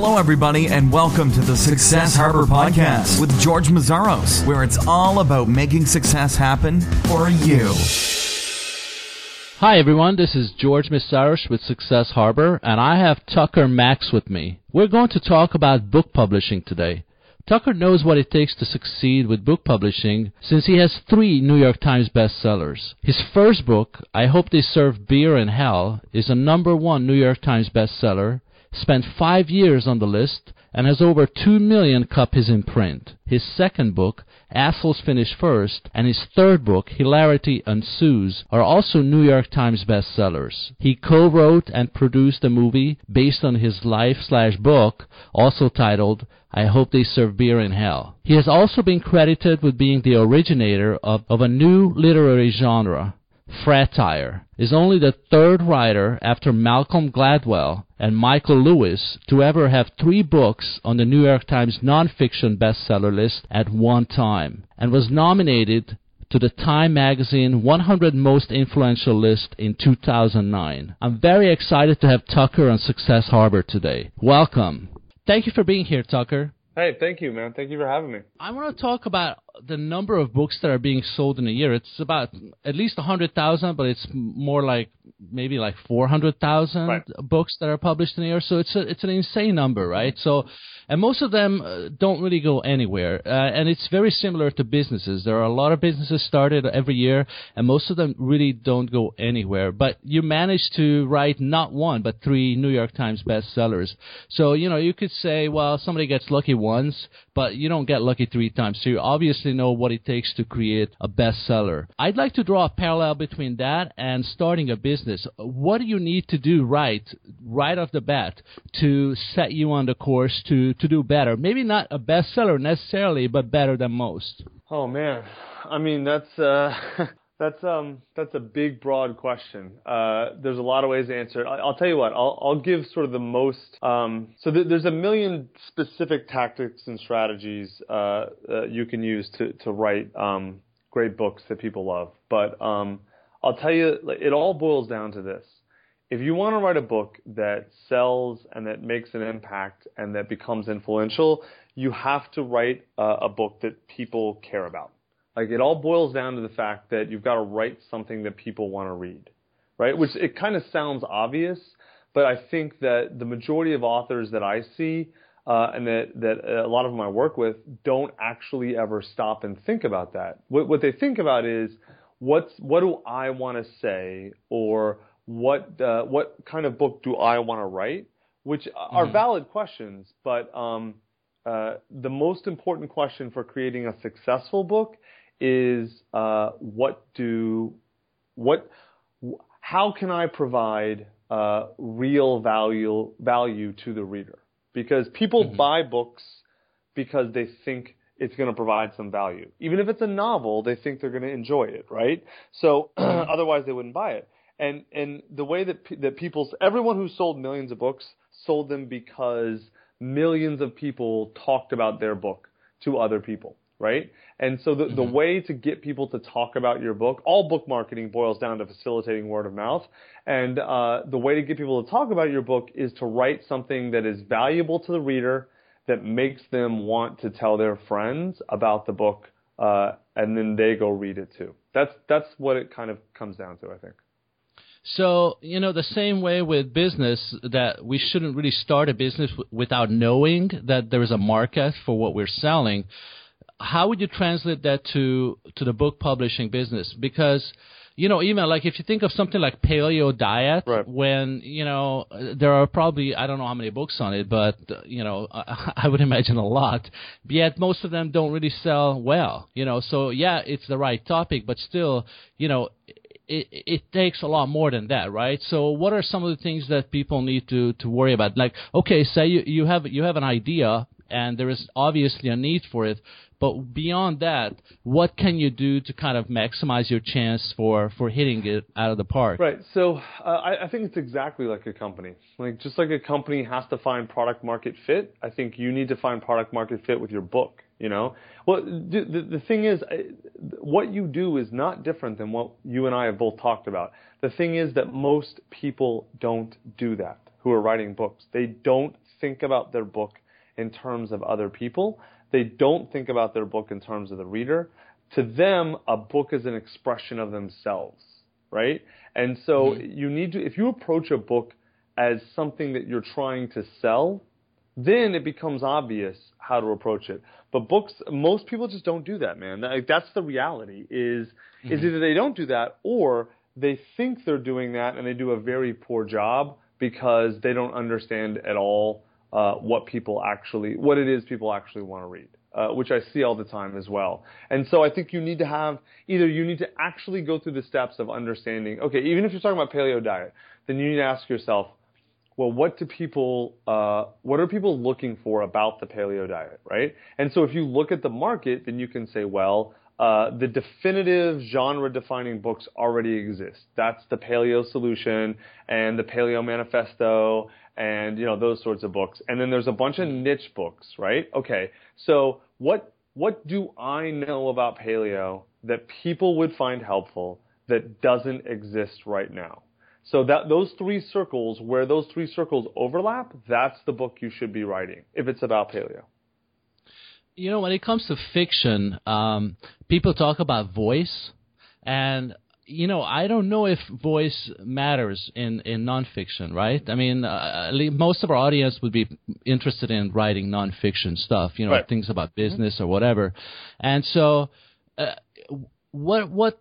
Hello, everybody, and welcome to the Success Harbor Podcast with George Meszaros, where it's all about making success happen for you. Hi, everyone. This is George Meszaros with Success Harbor, and I have Tucker Max with me. We're going to talk about book publishing today. Tucker knows what it takes to succeed with book publishing since he has three New York Times bestsellers. His first book, I Hope They Serve Beer in Hell, is a number one New York Times bestseller spent five years on the list, and has over two million copies in print. His second book, Assholes Finish First, and his third book, Hilarity Ensues, are also New York Times bestsellers. He co-wrote and produced a movie based on his life slash book, also titled I Hope They Serve Beer in Hell. He has also been credited with being the originator of, of a new literary genre, Fratire, is only the third writer after Malcolm Gladwell and Michael Lewis to ever have three books on the New York Times nonfiction bestseller list at one time, and was nominated to the Time Magazine 100 Most Influential list in 2009. I'm very excited to have Tucker on Success Harbor today. Welcome. Thank you for being here, Tucker. Hey, thank you, man. Thank you for having me. I want to talk about the number of books that are being sold in a year. It's about at least 100,000, but it's more like maybe like 400,000 Right. books that are published in a year. So it's a, it's an insane number, right? So and most of them uh, don't really go anywhere. Uh, and it's very similar to businesses. There are a lot of businesses started every year, and most of them really don't go anywhere. But you managed to write not one, but three New York Times bestsellers. So, you know, you could say, well, somebody gets lucky once, but you don't get lucky three times. So you obviously know what it takes to create a bestseller. I'd like to draw a parallel between that and starting a business. What do you need to do right, right off the bat, to set you on the course to, to do better? Maybe not a bestseller necessarily, but better than most. Oh man, I mean that's uh, that's um that's a big broad question. Uh, there's a lot of ways to answer it. I, I'll tell you what. I'll I'll give sort of the most. Um, so th- there's a million specific tactics and strategies uh, you can use to to write um, great books that people love. But um, I'll tell you, it all boils down to this. If you want to write a book that sells and that makes an impact and that becomes influential, you have to write uh, a book that people care about. Like it all boils down to the fact that you've got to write something that people want to read, right? Which it kind of sounds obvious, but I think that the majority of authors that I see uh, and that that a lot of them I work with don't actually ever stop and think about that. What what they think about is what's what do I want to say or what uh, what kind of book do I want to write, which are valid questions, but um, uh, the most important question for creating a successful book is uh, what do what wh- how can I provide uh, real value value to the reader? Because people buy books because they think it's going to provide some value. Even if it's a novel, they think they're going to enjoy it, right? So otherwise they wouldn't buy it. And and the way that pe- that people everyone who sold millions of books sold them because millions of people talked about their book to other people, right? And so the, the way to get people to talk about your book, all book marketing boils down to facilitating word of mouth. And uh, the way to get people to talk about your book is to write something that is valuable to the reader, that makes them want to tell their friends about the book, uh, and then they go read it too. That's that's what it kind of comes down to, I think. So, you know, the same way with business, that we shouldn't really start a business w- without knowing that there is a market for what we're selling. How would you translate that to, to the book publishing business? Because, you know, even like if you think of something like paleo diet, Right. when, you know, there are probably, I don't know how many books on it, but, you know, I, I would imagine a lot. Yet most of them don't really sell well, you know, so yeah, it's the right topic, but still, you know, it, it takes a lot more than that, right? So, what are some of the things that people need to to worry about? Like, okay, say you you have you have an idea, and there is obviously a need for it, but beyond that, what can you do to kind of maximize your chance for for hitting it out of the park? Right. So uh, I, I think it's exactly like a company. Like just like a company has to find product market fit, I think you need to find product market fit with your book. You know, well, the, the, the thing is, what you do is not different than what you and I have both talked about. The thing is that most people don't do that who are writing books. They don't think about their book in terms of other people. They don't think about their book in terms of the reader. To them, a book is an expression of themselves, right? And so mm-hmm. you need to, if you approach a book as something that you're trying to sell, then it becomes obvious how to approach it. But books, most people just don't do that, man. Like, that's the reality. Is mm-hmm. is either they don't do that or they think they're doing that and they do a very poor job because they don't understand at all uh, what people actually, what it is people actually want to read. Uh, which I see all the time as well. And so I think you need to have either you need to actually go through the steps of understanding. Okay, even if you're talking about paleo diet, then you need to ask yourself, well, what do people, uh, what are people looking for about the paleo diet, right? And so if you look at the market, then you can say, well, uh, the definitive genre-defining books already exist. That's the Paleo Solution and the Paleo Manifesto, and you know those sorts of books. And then there's a bunch of niche books, right? Okay, so what what do I know about paleo that people would find helpful that doesn't exist right now? So that those three circles, where those three circles overlap, that's the book you should be writing if it's about paleo. You know, when it comes to fiction, um, people talk about voice, and you know, I don't know if voice matters in in nonfiction, right? I mean, uh, most of our audience would be interested in writing nonfiction stuff, you know, right. things about business mm-hmm. or whatever, and so. Uh, what what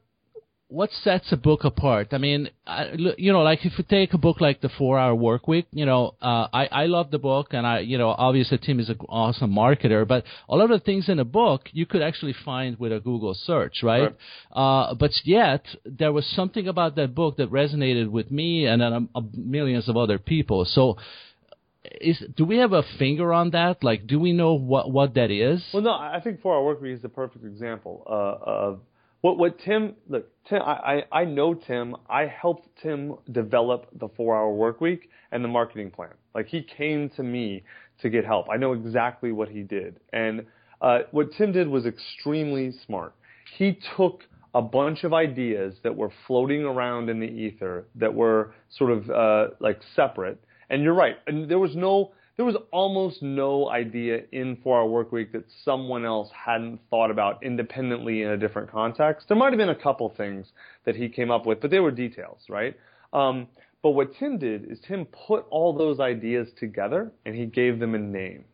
what sets a book apart? I mean, I, you know, like if you take a book like The Four Hour Work Week, you know, uh, I I love the book, and I, you know, obviously Tim is an awesome marketer, but a lot of the things in a book you could actually find with a Google search, right? right. Uh, but yet there was something about that book that resonated with me and then uh, millions of other people. So is do we have a finger on that? Like, do we know what what that is? Well, no, I think Four Hour Work Week is the perfect example uh, of what what Tim look Tim I, I know Tim I helped Tim develop the four hour work week and the marketing plan. Like he came to me to get help. I know exactly what he did. And uh, what Tim did was extremely smart. He took a bunch of ideas that were floating around in the ether that were sort of uh, like separate. And you're right. And there was no there was almost no idea in Four Hour Work Week that someone else hadn't thought about independently in a different context. There might have been a couple things that he came up with, but they were details, right? Um, but what Tim did is Tim put all those ideas together and he gave them a name.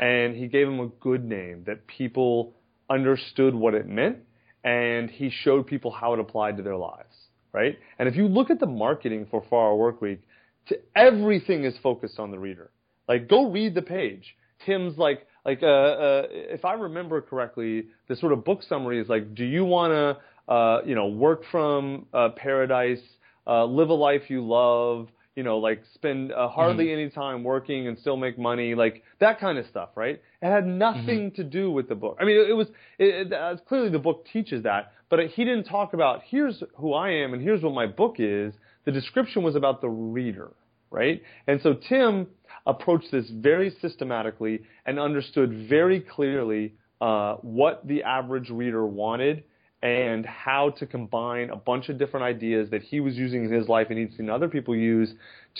And he gave them a good name that people understood what it meant and he showed people how it applied to their lives, right? And if you look at the marketing for Four Hour Work Week, to, everything is focused on the reader. Like, go read the page. Tim's like, like, uh, uh, if I remember correctly, the sort of book summary is like, do you want to, uh, you know, work from uh, paradise, uh, live a life you love, you know, like spend uh, hardly mm-hmm. any time working and still make money, like that kind of stuff, right? It had nothing mm-hmm. to do with the book. I mean, it, it was it, it, clearly the book teaches that, but he didn't talk about here's who I am and here's what my book is. The description was about the reader, right? And so Tim approached this very systematically and understood very clearly uh, what the average reader wanted and how to combine a bunch of different ideas that he was using in his life and he'd seen other people use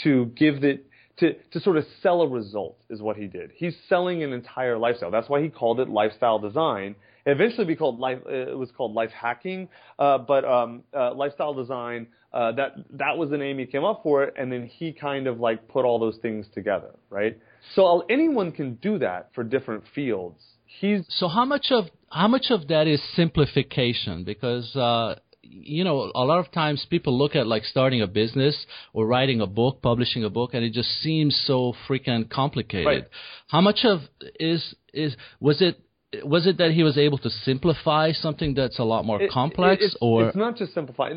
to give the to, to sort of sell a result is what he did. He's selling an entire lifestyle. That's why he called it lifestyle design. Eventually be called life, it was called life hacking, uh, but um, uh, lifestyle design uh, that that was the name he came up for it, and then he kind of like put all those things together, right? So anyone can do that for different fields. He's so how much of how much of that is simplification? Because uh, you know, a lot of times people look at like starting a business or writing a book, publishing a book, and it just seems so freaking complicated. Right. How much of is is was it was it that he was able to simplify something that's a lot more it, complex, it, it's, or it's not just simplify?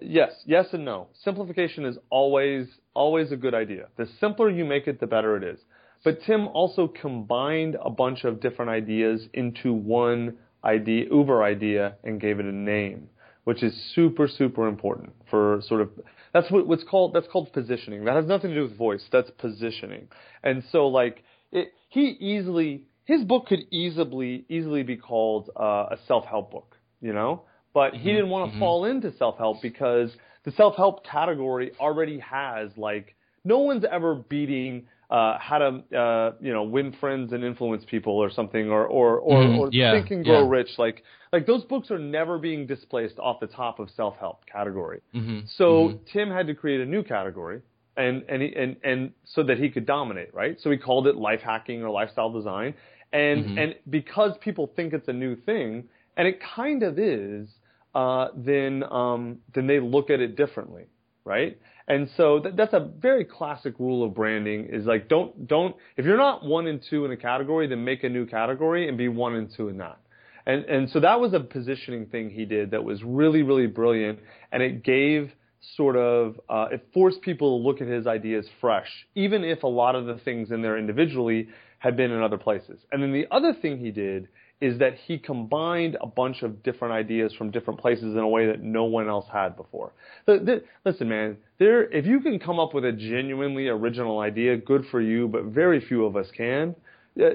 yes, yes, and no. Simplification is always always a good idea. The simpler you make it, the better it is. But Tim also combined a bunch of different ideas into one idea, Uber idea, and gave it a name, which is super super important for sort of that's what, what's called that's called positioning. That has nothing to do with voice. That's positioning. And so like it, he easily his book could easily easily be called uh, a self help book, you know. But mm-hmm. he didn't want to mm-hmm. fall into self help because the self help category already has like no one's ever beating uh, how to uh, you know win friends and influence people or something or or or, Mhm, or yeah, think and grow yeah. rich like like those books are never being displaced off the top of self help category. hmm So Tim had to create a new category and and he, and and so that he could dominate, right? So he called it life hacking or lifestyle design. And and because people think it's a new thing, and it kind of is, uh, then um, then they look at it differently, right? And so that, that's a very classic rule of branding is like don't don't if you're not one and two in a category, then make a new category and be one and two in that. And and so that was a positioning thing he did that was really really brilliant, and it gave sort of uh, it forced people to look at his ideas fresh, even if a lot of the things in there individually had been in other places. And then the other thing he did is that he combined a bunch of different ideas from different places in a way that no one else had before. The, the, listen, man, there if you can come up with a genuinely original idea, good for you, but very few of us can. Uh,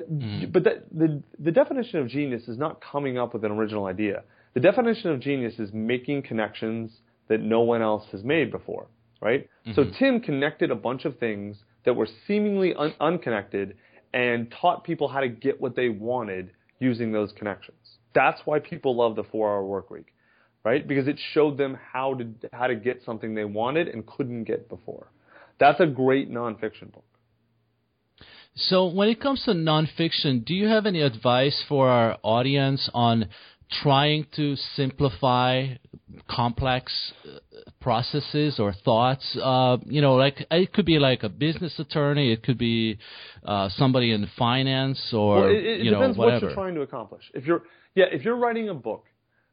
But that, the the definition of genius is not coming up with an original idea. The definition of genius is making connections that no one else has made before, right? So Tim connected a bunch of things that were seemingly un- unconnected and taught people how to get what they wanted using those connections. That's why people love the 4-hour work week, right? Because it showed them how to how to get something they wanted and couldn't get before. That's a great nonfiction book. So, when it comes to nonfiction, do you have any advice for our audience on trying to simplify complex uh, processes or thoughts? Uh, you know, like it could be like a business attorney, it could be uh, somebody in finance, or well, it, it you know, depends whatever. what you're trying to accomplish. If you're yeah, if you're writing a book,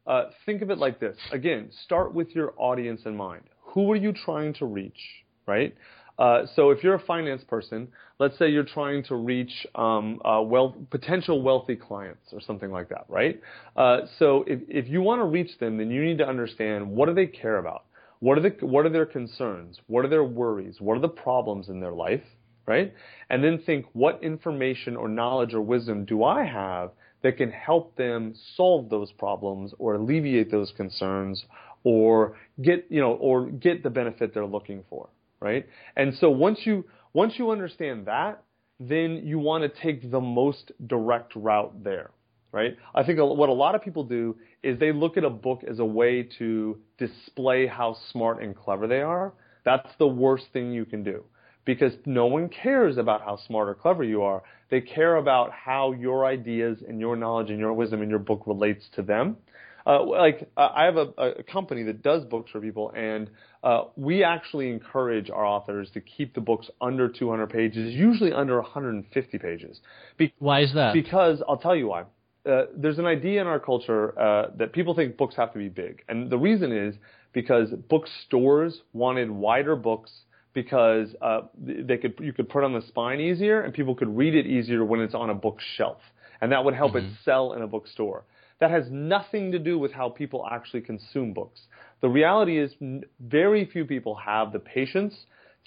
uh, think of it like this. Again, start with your audience in mind. Who are you trying to reach, right? Uh, so if you're a finance person, let's say you're trying to reach um, uh, wealth, potential wealthy clients or something like that, right? Uh, so if, if you want to reach them, then you need to understand what do they care about? What are the what are their concerns? What are their worries? What are the problems in their life, right? And then think what information or knowledge or wisdom do I have that can help them solve those problems or alleviate those concerns or get you know or get the benefit they're looking for right? And so once you once you understand that then you want to take the most direct route there right? I think what a lot of people do is they look at a book as a way to display how smart and clever they are. That's the worst thing you can do because no one cares about how smart or clever you are. They care about how your ideas and your knowledge and your wisdom in your book relates to them uh, like uh, I have a, a company that does books for people, and uh, we actually encourage our authors to keep the books under 200 pages, usually under 150 pages. Be- Why is that? because I'll tell you why. Uh, there's an idea in our culture uh, that people think books have to be big, and the reason is because bookstores wanted wider books because uh, they could you could put on the spine easier, and people could read it easier when it's on a bookshelf, and that would help it sell in a bookstore. That has nothing to do with how people actually consume books. The reality is, very few people have the patience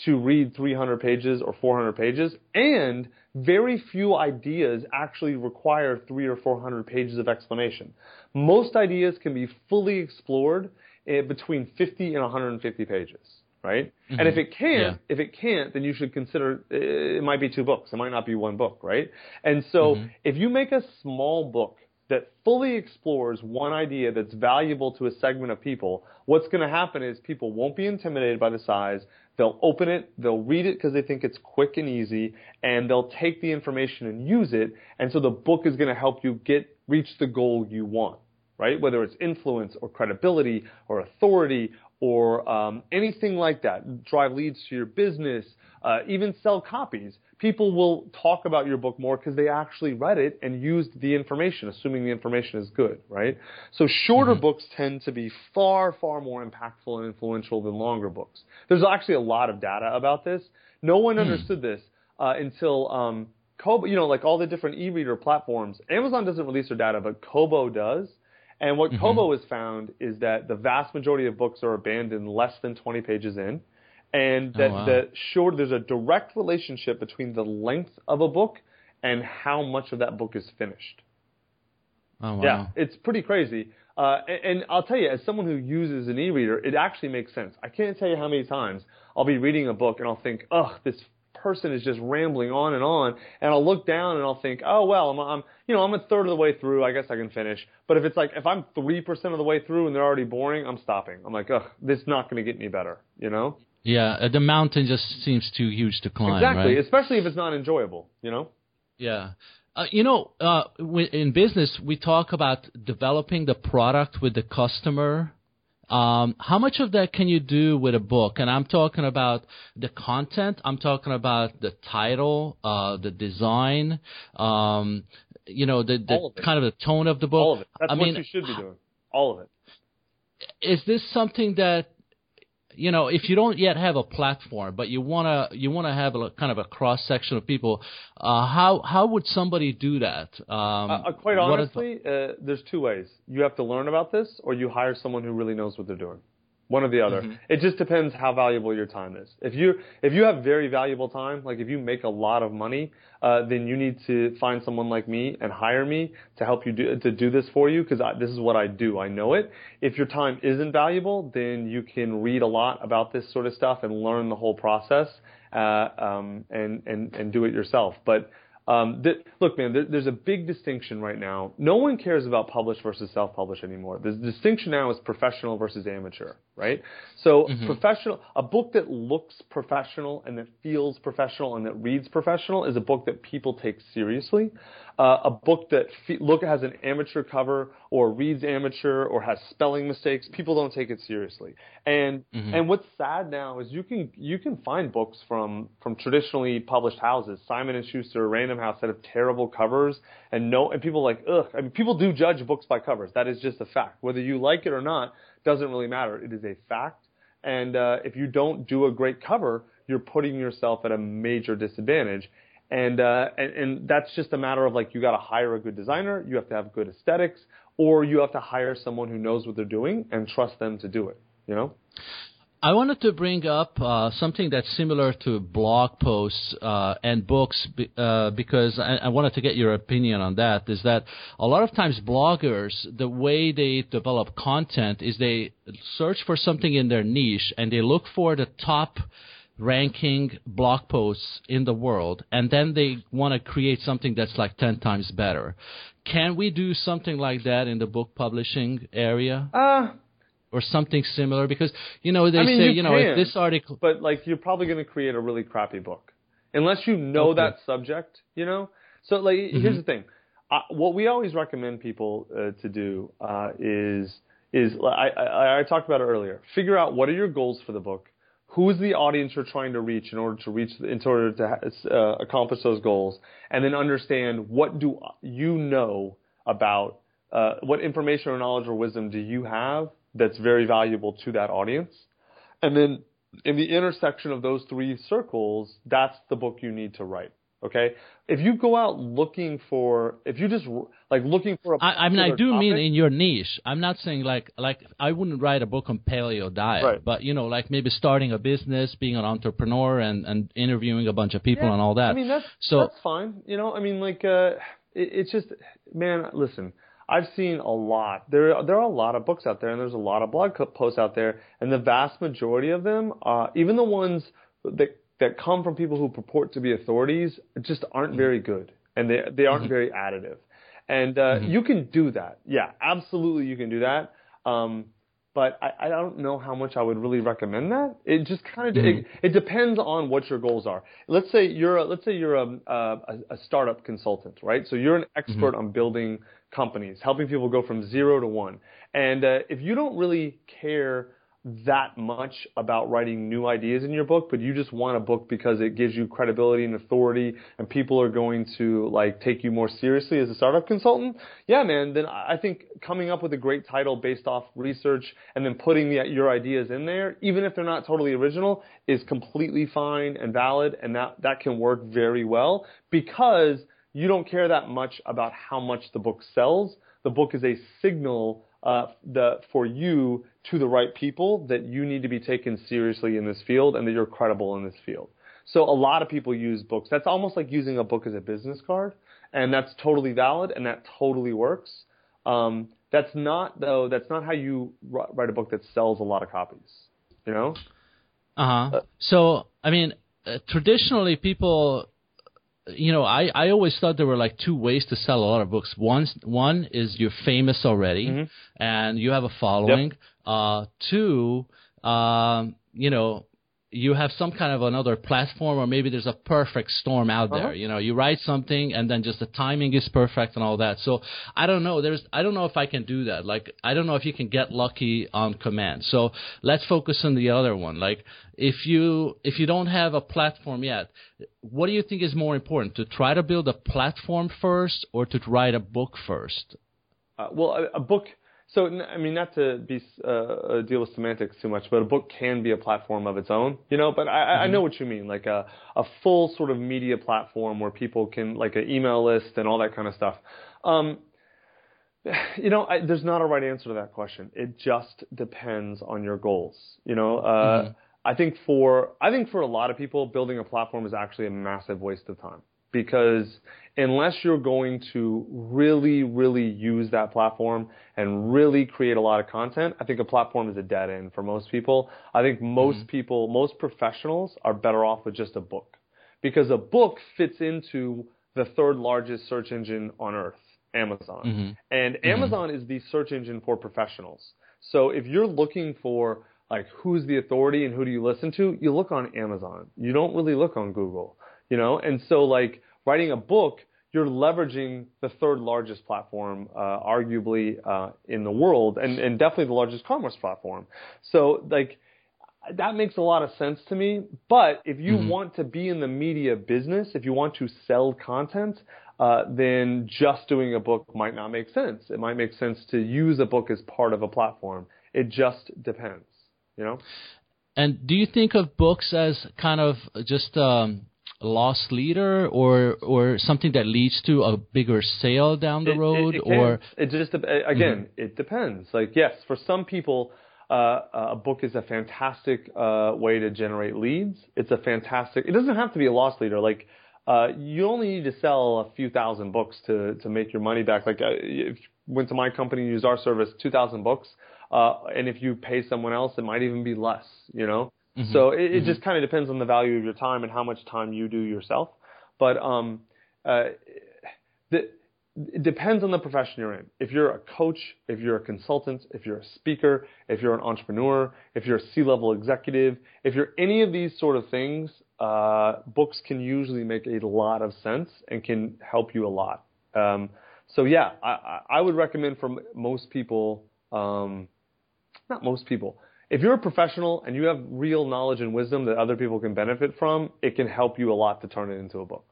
to read 300 pages or 400 pages, and very few ideas actually require three or 400 pages of explanation. Most ideas can be fully explored eh, between 50 and 150 pages, right? And if it can't, Yeah. if it can't, then you should consider eh, it might be two books. It might not be one book, right? And so if you make a small book that fully explores one idea that's valuable to a segment of people, what's going to happen is people won't be intimidated by the size. They'll open it, they'll read it because they think it's quick and easy, and they'll take the information and use it. And so the book is going to help you get reach the goal you want, right? Whether it's influence or credibility or authority or um, anything like that, drive leads to your business, uh, even sell copies. People will talk about your book more because they actually read it and used the information, assuming the information is good, right? So shorter books tend to be far, far more impactful and influential than longer books. There's actually a lot of data about this. No one understood this uh, until um, Kobo, you know, like all the different e-reader platforms. Amazon doesn't release their data, but Kobo does. And what Kobo has found is that the vast majority of books are abandoned less than 20 pages in, and that wow. the short there's a direct relationship between the length of a book and how much of that book is finished. oh wow. Yeah, it's pretty crazy. Uh, and, and I'll tell you, as someone who uses an e-reader, it actually makes sense. I can't tell you how many times I'll be reading a book and I'll think, "Ugh, this person is just rambling on and on, and I'll look down and I'll think, oh well, I'm, I'm you know I'm a third of the way through. I guess I can finish. But if it's like if I'm three percent of the way through and they're already boring, I'm stopping. I'm like, ugh, this is not going to get any better. You know? Yeah, uh, the mountain just seems too huge to climb. Exactly, right? especially if it's not enjoyable. You know? Yeah. Uh, you know, uh, in business, we talk about developing the product with the customer. Um, how much of that can you do with a book? And I'm talking about the content. I'm talking about the title, uh, the design, um, you know, the, the kind of the tone of the book. All of it. That's I what mean, you should be doing. All of it. Is this something that you know, if you don't yet have a platform, but you wanna you wanna have a kind of a cross section of people, uh, how how would somebody do that? Um, uh, quite honestly, uh, there's two ways. You have to learn about this, or you hire someone who really knows what they're doing. One or the other. Mm-hmm. It just depends how valuable your time is. If you if you have very valuable time, like if you make a lot of money, uh, then you need to find someone like me and hire me to help you do to do this for you because this is what I do. I know it. If your time isn't valuable, then you can read a lot about this sort of stuff and learn the whole process uh, um, and and and do it yourself. But um, th- look, man, there, there's a big distinction right now. No one cares about published versus self-published anymore. The distinction now is professional versus amateur, right? So, mm-hmm. professional, a book that looks professional and that feels professional and that reads professional is a book that people take seriously. Uh, a book that fe- look has an amateur cover or reads amateur or has spelling mistakes, people don't take it seriously. And mm-hmm. and what's sad now is you can you can find books from from traditionally published houses, Simon and Schuster, Random House, that have terrible covers, and no and people are like ugh. I mean, people do judge books by covers. That is just a fact. Whether you like it or not doesn't really matter. It is a fact. And uh, if you don't do a great cover, you're putting yourself at a major disadvantage. And, uh, and, and that's just a matter of like you got to hire a good designer, you have to have good aesthetics, or you have to hire someone who knows what they're doing and trust them to do it. You know. I wanted to bring up uh, something that's similar to blog posts uh, and books uh, because I, I, wanted to get your opinion on that. Is that a lot of times bloggers, the way they develop content is they search for something in their niche and they look for the top ranking blog posts in the world, and then they want to create something that's like 10 times better. Can we do something like that in the book publishing area? Uh, or something similar because you know they I mean, say you, you know can, if this article but like you're probably going to create a really crappy book unless you know okay. that subject you know so like mm-hmm. here's the thing uh, what we always recommend people uh, to do uh, is is I, I, I talked about it earlier figure out what are your goals for the book who is the audience you're trying to reach in order to reach in order to uh, accomplish those goals, and then understand what do you know about uh, what information or knowledge or wisdom do you have that's very valuable to that audience, and then in the intersection of those three circles, that's the book you need to write. Okay, if you go out looking for, if you just like looking for a, I, I mean, I do topic, mean in your niche. I'm not saying like like I wouldn't write a book on paleo diet, right. but you know, like maybe starting a business, being an entrepreneur, and and interviewing a bunch of people yeah, and all that. I mean, that's so that's fine. You know, I mean, like, uh, it, it's just, man, listen. I've seen a lot. There, there are a lot of books out there, and there's a lot of blog posts out there, and the vast majority of them, uh, even the ones that that come from people who purport to be authorities just aren't mm-hmm. very good and they they aren't mm-hmm. very additive. And uh, mm-hmm. you can do that. Yeah, absolutely, you can do that. Um, but I, I don't know how much I would really recommend that. It just kind of mm-hmm. it, it depends on what your goals are. Let's say you're a, let's say you're a, a, a startup consultant, right? So you're an expert mm-hmm. on building companies, helping people go from zero to one. And uh, if you don't really care that much about writing new ideas in your book, but you just want a book because it gives you credibility and authority and people are going to like take you more seriously as a startup consultant, yeah, man, then I think coming up with a great title based off research and then putting the, your ideas in there, even if they're not totally original, is completely fine and valid and that, that can work very well because you don't care that much about how much the book sells. The book is a signal uh, the, for you to the right people that you need to be taken seriously in this field and that you're credible in this field. So a lot of people use books. That's almost like using a book as a business card, and that's totally valid and that totally works. Um, that's not though. That's not how you write a book that sells a lot of copies. You know. Uh-huh. Uh, so I mean, uh, traditionally people you know, I, I always thought there were like two ways to sell a lot of books. One one is you're famous already Mm-hmm. and you have a following. Uh, two, um, you know, you have some kind of another platform, or maybe there's a perfect storm out there. Uh-huh. You know, you write something, and then just the timing is perfect and all that. So I don't know. There's I don't know if I can do that. Like I don't know if you can get lucky on command. So let's focus on the other one. Like if you if you don't have a platform yet, what do you think is more important? To try to build a platform first, or to write a book first? Uh, well, a, a book. So I mean, not to be uh, uh, deal with semantics too much, but a book can be a platform of its own, you know. But I, I I know what you mean, like a a full sort of media platform where people can like an email list and all that kind of stuff. Um, you know, I, there's not a right answer to that question. It just depends on your goals. You know, uh, I think for I think for a lot of people, building a platform is actually a massive waste of time because unless you're going to really, really use that platform and really create a lot of content, I think a platform is a dead end for most people. I think most mm-hmm. people, most professionals are better off with just a book because a book fits into the third largest search engine on earth, Amazon. Mm-hmm. And mm-hmm. Amazon is the search engine for professionals. So if you're looking for like who's the authority and who do you listen to, you look on Amazon. You don't really look on Google, you know? And so like writing a book, you're leveraging the third largest platform, uh, arguably uh, in the world, and, and definitely the largest commerce platform. So like that makes a lot of sense to me. But if you want to be in the media business, if you want to sell content, uh, then just doing a book might not make sense. It might make sense to use a book as part of a platform. It just depends, you know. And do you think of books as kind of just um, a loss leader, or or something that leads to a bigger sale down the It- it- road, it can. or it just again, it depends. Like yes, for some people, uh, a book is a fantastic uh, way to generate leads. It's a fantastic. It doesn't have to be a loss leader. Like uh, you only need to sell a few thousand books to to make your money back. Like uh, if you went to my company and used our service, two thousand books, uh, and if you pay someone else, it might even be less. You know. So it, it just kind of depends on the value of your time and how much time you do yourself. But um, uh, the, it depends on the profession you're in. If you're a coach, if you're a consultant, if you're a speaker, if you're an entrepreneur, if you're a C-level executive, if you're any of these sort of things, uh, books can usually make a lot of sense and can help you a lot. Um, so yeah, I, I I would recommend for most people, um, not most people. If you're a professional and you have real knowledge and wisdom that other people can benefit from, it can help you a lot to turn it into a book.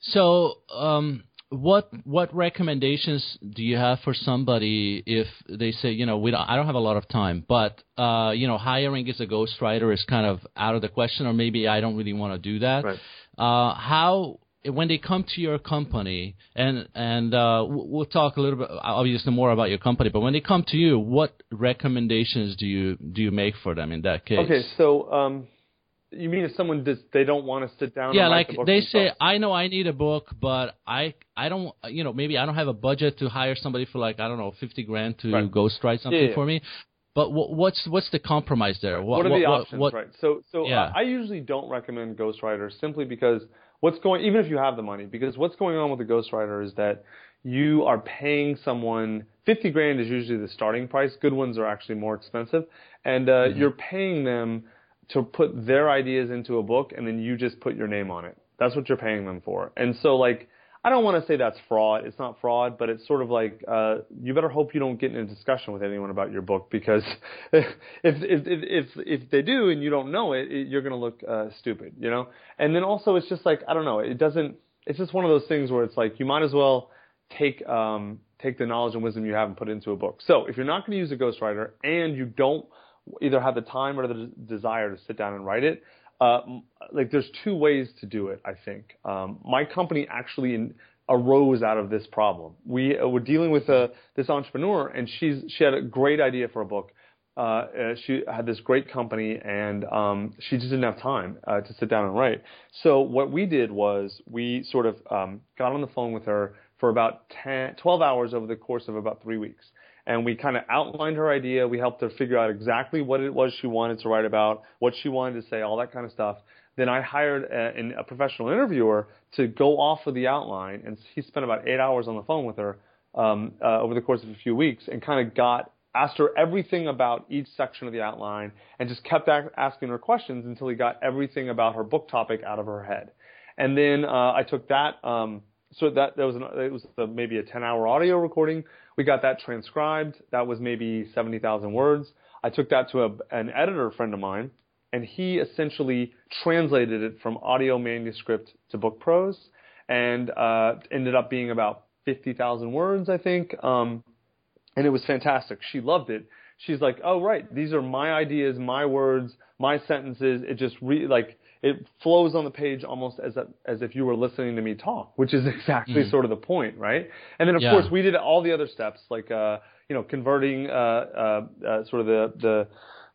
So, um, what what recommendations do you have for somebody if they say, you know, we don't, I don't have a lot of time, but uh, you know, hiring as a ghostwriter is kind of out of the question, or maybe I don't really want to do that. Right. Uh, how when they come to your company, and and uh, we'll talk a little bit, obviously more about your company, but when they come to you, what recommendations do you do you make for them in that case? Okay, so um, you mean if someone does they don't want to sit down? Yeah, like the they say. I know I need a book, but I I don't, you know, maybe I don't have a budget to hire somebody for like I don't know, fifty grand to Right. ghostwrite something Yeah, yeah. for me. But wh- what's what's the compromise there? What are the what, options, what- right? So, so Yeah. I usually don't recommend ghostwriters simply because what's going, even if you have the money, because what's going on with a ghostwriter is that you are paying someone 50 grand is usually the starting price. Good ones are actually more expensive, and uh, Mm-hmm. you're paying them to put their ideas into a book, and then you just put your name on it. That's what you're paying them for. And so, like, I don't want to say that's fraud. It's not fraud, but it's sort of like uh, you better hope you don't get in a discussion with anyone about your book because if if if if, they do and you don't know it, it you're going to look uh, stupid, you know. And then also, it's just like I don't know. It doesn't. It's just one of those things where it's like you might as well take um, take the knowledge and wisdom you have and put it into a book. So if you're not going to use a ghostwriter and you don't either have the time or the desire to sit down and write it, uh, like there's two ways to do it. I think um, my company actually in, arose out of this problem. We uh, were dealing with uh, this entrepreneur, and she's she had a great idea for a book. Uh, uh, she had this great company, and um, she just didn't have time to sit down and write. So what we did was we sort of um, got on the phone with her for about 10, 12 hours over the course of about three weeks. And we kind of outlined her idea. We helped her figure out exactly what it was she wanted to write about, what she wanted to say, all that kind of stuff. Then I hired a, a professional interviewer to go off of the outline, and he spent about eight hours on the phone with her um, uh, over the course of a few weeks, and kind of got asked her everything about each section of the outline, and just kept a- asking her questions until he got everything about her book topic out of her head. And then uh, I took that. Um, so that that was an, it was a, maybe a 10 hour audio recording. We got that transcribed. That was maybe 70,000 words. I took that to a, an editor friend of mine and he essentially translated it from audio manuscript to book prose, and uh, ended up being about fifty thousand words, I think. Um, and it was fantastic. She loved it. She's like, "Oh, right, these are my ideas, my words, my sentences. It just re- like it flows on the page almost as a, as if you were listening to me talk, which is exactly mm-hmm. sort of the point, right? And then of yeah. course we did all the other steps like uh, you know converting uh, uh, uh, sort of the the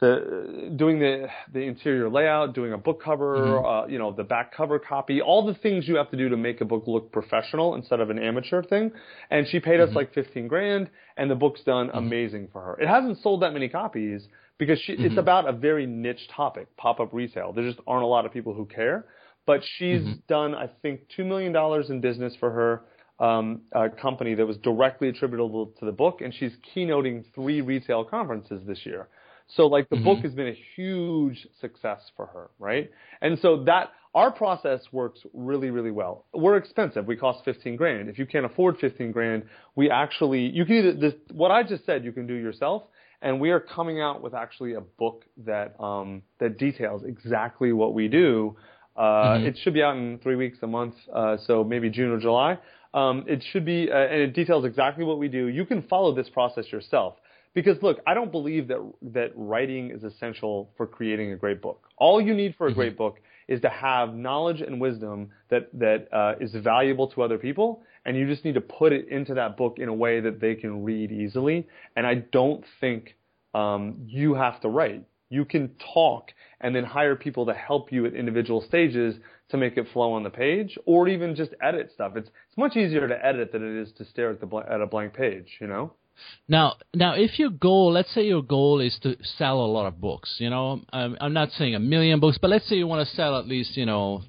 the doing the the interior layout, doing a book cover, mm-hmm. uh, you know, the back cover copy, all the things you have to do to make a book look professional instead of an amateur thing. And she paid mm-hmm. us like 15 grand and the book's done mm-hmm. amazing for her. It hasn't sold that many copies because she, it's mm-hmm. about a very niche topic, pop-up retail. There just aren't a lot of people who care, but she's mm-hmm. done, I think, $2 million in business for her. Um, a company that was directly attributable to the book, and she's keynoting three retail conferences this year. So like the mm-hmm. book has been a huge success for her, right? And so that our process works really, really well. We're expensive. We cost 15 grand. If you can't afford 15 grand, we actually, you can either, this, what I just said, you can do yourself. And we are coming out with actually a book that, um, that details exactly what we do. Uh, mm-hmm. it should be out in three weeks, a month, uh, so maybe June or July. Um, it should be, uh, and it details exactly what we do. You can follow this process yourself. Because look, I don't believe that that writing is essential for creating a great book. All you need for a great mm-hmm. book is to have knowledge and wisdom that that uh, is valuable to other people, and you just need to put it into that book in a way that they can read easily. And I don't think um, you have to write. You can talk and then hire people to help you at individual stages to make it flow on the page, or even just edit stuff. It's it's much easier to edit than it is to stare at the at a blank page. You know. Now, now, if your goal, let's say your goal is to sell a lot of books, you know, I'm, I'm not saying a million books, but let's say you want to sell at least, you know,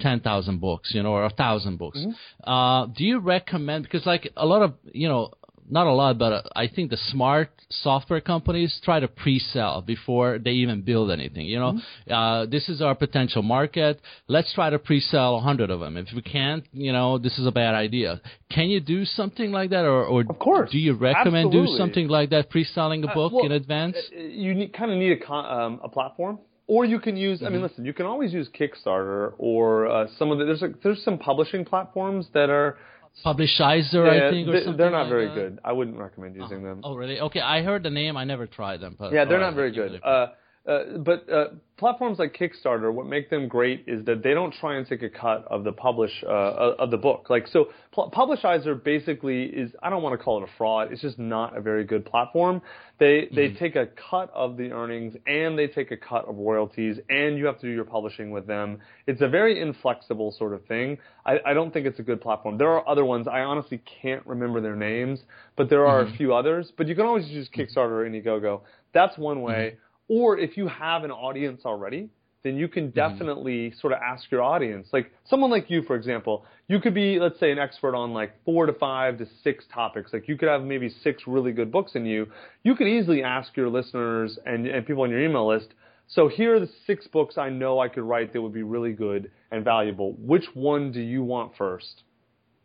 ten thousand books, you know, or a thousand books. Mm-hmm. Uh, do you recommend? Because like a lot of, you know, not a lot, but uh, I think the smart software companies try to pre-sell before they even build anything. You know, mm-hmm. uh, this is our potential market. Let's try to pre-sell a hundred of them. If we can't, you know, this is a bad idea. Can you do something like that, or, or of course, do you recommend Absolutely. do something like that, pre-selling a uh, book uh, well, in advance? You need, kind of need a, um, a platform. Or you can use. I mean, mm-hmm. listen, you can always use Kickstarter or uh, some of the, there's a, there's some publishing platforms that are Publishizer, yeah, I think, or they, something. They're not like very that. good. I wouldn't recommend using oh. them. Oh, really? Okay, I heard the name. I never tried them. But yeah, they're not very good. Uh, uh, but uh, platforms like Kickstarter, what make them great is that they don't try and take a cut of the publish uh, of the book. Like so, Pu- Publishizer basically is I don't want to call it a fraud. It's just not a very good platform. They they mm-hmm. take a cut of the earnings and they take a cut of royalties, and you have to do your publishing with them. It's a very inflexible sort of thing. I, I don't think it's a good platform. There are other ones. I honestly can't remember their names, but there are mm-hmm. a few others. But you can always use Kickstarter or Indiegogo. That's one way. Mm-hmm or if you have an audience already, then you can mm-hmm. definitely mm-hmm. sort of ask your audience. Like someone like you, for example, you could be, let's say, an expert on like four to five to six topics. Like you could have maybe six really good books in you. You could easily ask your listeners and, and people on your email list, so here are the six books I know I could write that would be really good and valuable. Which one do you want 1st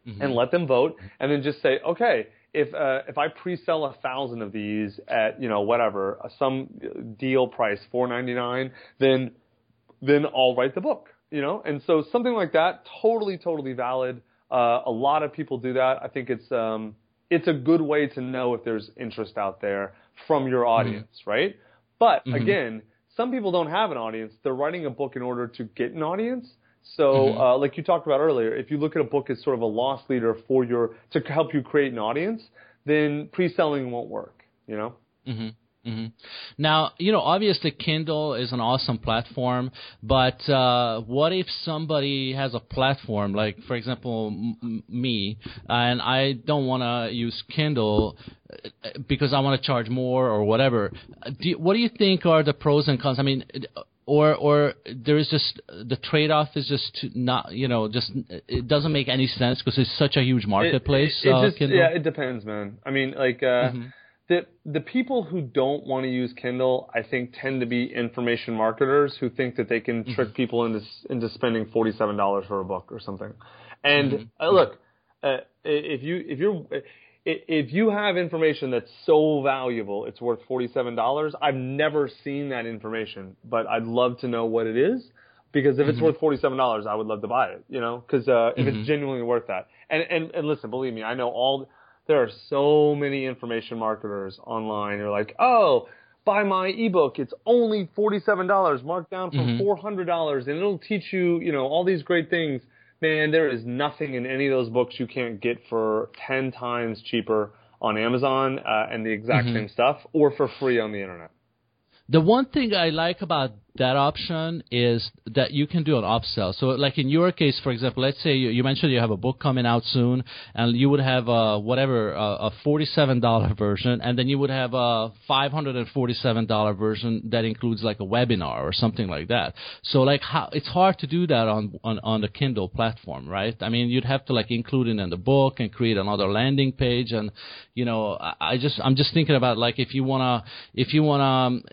mm-hmm. And let them vote, and then just say, okay, if uh, if I pre-sell a thousand of these at you know whatever uh, some deal price four ninety nine, then then I'll write the book. You know, and so something like that, totally totally valid. Uh, a lot of people do that. I think it's um, it's a good way to know if there's interest out there from your mm-hmm. audience, mm-hmm. right? But mm-hmm. again, some people don't have an audience. They're writing a book in order to get an audience. So, mm-hmm. uh, like you talked about earlier, if you look at a book as sort of a loss leader for your to help you create an audience, then pre-selling won't work. You know. Mm-hmm. Mm-hmm. Now, you know, obviously Kindle is an awesome platform, but uh, what if somebody has a platform, like, for example, m- me, and I don't want to use Kindle uh, because I want to charge more or whatever? Do what do you think are the pros and cons? I mean, or or there is just the trade-off is just not you know just it doesn't make any sense because it's such a huge marketplace. It, it, it uh, just, yeah, it depends, man. I mean, like. Uh, mm-hmm the the people who don't want to use Kindle, I think, tend to be information marketers who think that they can mm-hmm. trick people into into spending forty seven dollars for a book or something. And mm-hmm. uh, look, uh, if you if you're if you have information that's so valuable, it's worth forty seven dollars. I've never seen that information, but I'd love to know what it is because if it's mm-hmm. worth forty seven dollars, I would love to buy it. You know, because uh, if it's mm-hmm. genuinely worth that. And and and listen, believe me, I know all there are so many information marketers online. They're like, oh, buy my ebook. It's only $47, marked down from mm-hmm. $400, and it'll teach you, you know, all these great things. Man, there is nothing in any of those books you can't get for 10 times cheaper on Amazon uh, and the exact mm-hmm. same stuff or for free on the internet. The one thing I like about that option is that you can do an upsell. So, like in your case, for example, let's say you, you mentioned you have a book coming out soon, and you would have a whatever a forty-seven dollar version, and then you would have a five hundred and forty-seven dollar version that includes like a webinar or something like that. So, like, how it's hard to do that on on on the Kindle platform, right? I mean, you'd have to like include it in the book and create another landing page, and you know, I, I just I'm just thinking about like if you wanna if you wanna um,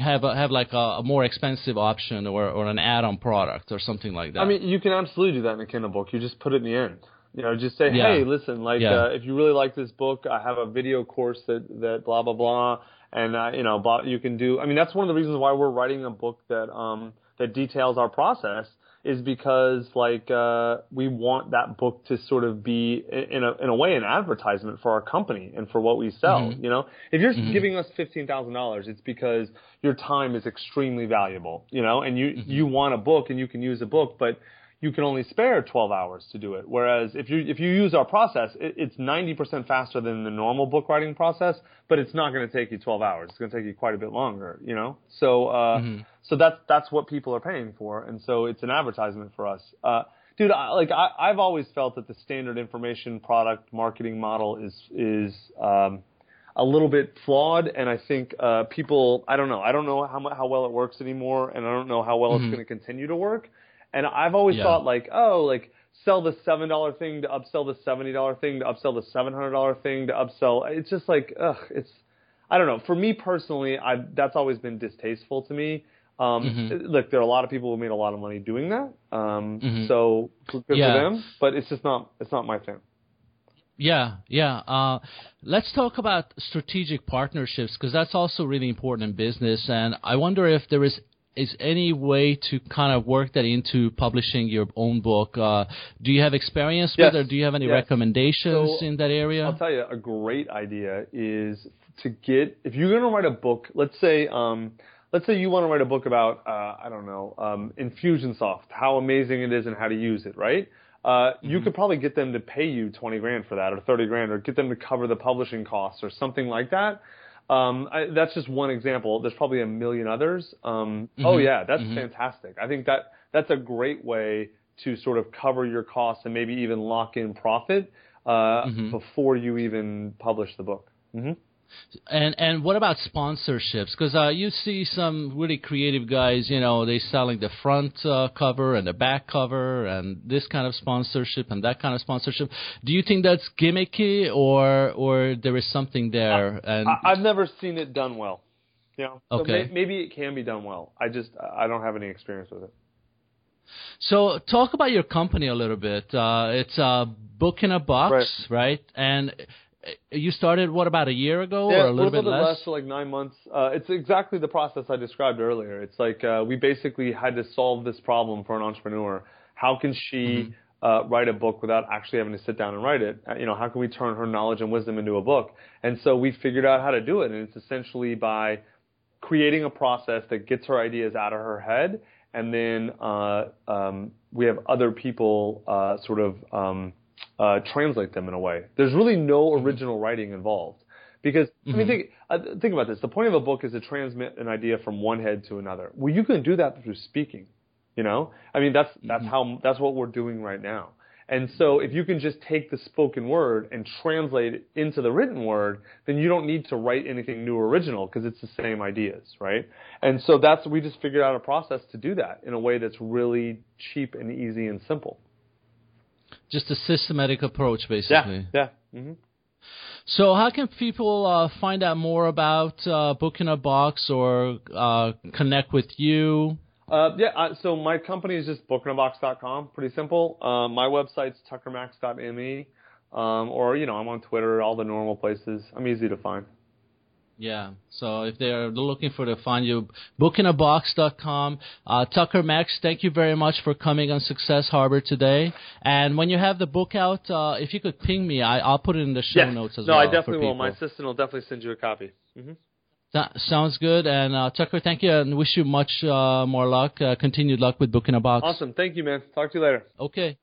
have a, have like a, a more expensive option or, or an add-on product or something like that. I mean, you can absolutely do that in a Kindle book. You just put it in the end. You know, just say, yeah. hey, listen, like, yeah. uh, if you really like this book, I have a video course that, that blah, blah, blah. And, uh, you know, you can do, I mean, that's one of the reasons why we're writing a book that, um, that details our process is because like uh, we want that book to sort of be in a in a way an advertisement for our company and for what we sell. Mm-hmm. You know, if you're mm-hmm. giving us fifteen thousand dollars, it's because your time is extremely valuable. You know, and you mm-hmm. you want a book and you can use a book, but you can only spare 12 hours to do it. Whereas if you if you use our process, it, it's 90% faster than the normal book writing process, but it's not going to take you 12 hours. It's going to take you quite a bit longer, you know. So uh, mm-hmm. so that's that's what people are paying for, and so it's an advertisement for us. Uh, dude, I, like I, I've always felt that the standard information product marketing model is is um, a little bit flawed, and I think uh, people I don't know I don't know how how well it works anymore, and I don't know how well mm-hmm. it's going to continue to work. And I've always yeah. thought like, oh, like sell the seven dollar thing to upsell the seventy dollar thing to upsell the seven hundred dollar thing to upsell. It's just like, ugh, it's I don't know. For me personally, I that's always been distasteful to me. Um, mm-hmm. Look, there are a lot of people who made a lot of money doing that. Um, mm-hmm. So good yeah. for them, but it's just not it's not my thing. Yeah, yeah. Uh, let's talk about strategic partnerships because that's also really important in business. And I wonder if there is is any way to kind of work that into publishing your own book? Uh, do you have experience yes. with, or do you have any yes. recommendations so in that area? I'll tell you, a great idea is to get if you're going to write a book. Let's say, um, let's say you want to write a book about, uh, I don't know, um, Infusionsoft, how amazing it is and how to use it, right? Uh, mm-hmm. you could probably get them to pay you 20 grand for that or 30 grand or get them to cover the publishing costs or something like that. Um, I, that's just one example. There's probably a million others. Um, oh, mm-hmm. Oh yeah, that's mm-hmm. fantastic. I think that that's a great way to sort of cover your costs and maybe even lock in profit uh, mm-hmm. before you even publish the book. And and what about sponsorships? Because uh, you see some really creative guys, you know, they selling the front uh, cover and the back cover and this kind of sponsorship and that kind of sponsorship. Do you think that's gimmicky or or there is something there? I, and I, have never seen it done well. You know, so okay. May, maybe it can be done well. I just I don't have any experience with it. So talk about your company a little bit. Uh, it's a book in a box, right? right? And you started what about a year ago yeah, or a little, bit less? less? For like nine months. Uh, it's exactly the process I described earlier. It's like uh, we basically had to solve this problem for an entrepreneur. How can she mm-hmm. uh, write a book without actually having to sit down and write it? Uh, you know, how can we turn her knowledge and wisdom into a book? And so we figured out how to do it, and it's essentially by creating a process that gets her ideas out of her head, and then uh, um, we have other people uh, sort of. Um, uh, translate them in a way. There's really no mm-hmm. original writing involved Because mm-hmm. I mean, think uh, think about this. The point of a book is to transmit an idea from one head to another. Well, you can do that through speaking. You know, I mean, that's that's mm-hmm. how that's what we're doing right now. And so if you can just take the spoken word and translate it into the written word, then you don't need to write anything new or original because it's the same ideas, right? And so that's, we just figured out a process to do that in a way that's really cheap and easy and simple. Just a systematic approach, basically. Yeah, yeah. Mm-hmm. So, how can people uh, find out more about uh, Book in a Box or uh, connect with you? Uh, yeah, uh, so my company is just bookinabox.com. Pretty simple. Uh, my website's tuckermax.me, um, or you know, I'm on Twitter, all the normal places. I'm easy to find. Yeah. So if they're looking for to find you, bookinabox.com. Uh, Tucker Max, thank you very much for coming on Success Harbor today. And when you have the book out, uh, if you could ping me, I, will put it in the show yes. notes as no, well. No, I definitely will. My assistant will definitely send you a copy. Mm-hmm. That sounds good. And uh, Tucker, thank you and wish you much uh, more luck, uh, continued luck with Book in a Box. Awesome. Thank you, man. Talk to you later. Okay.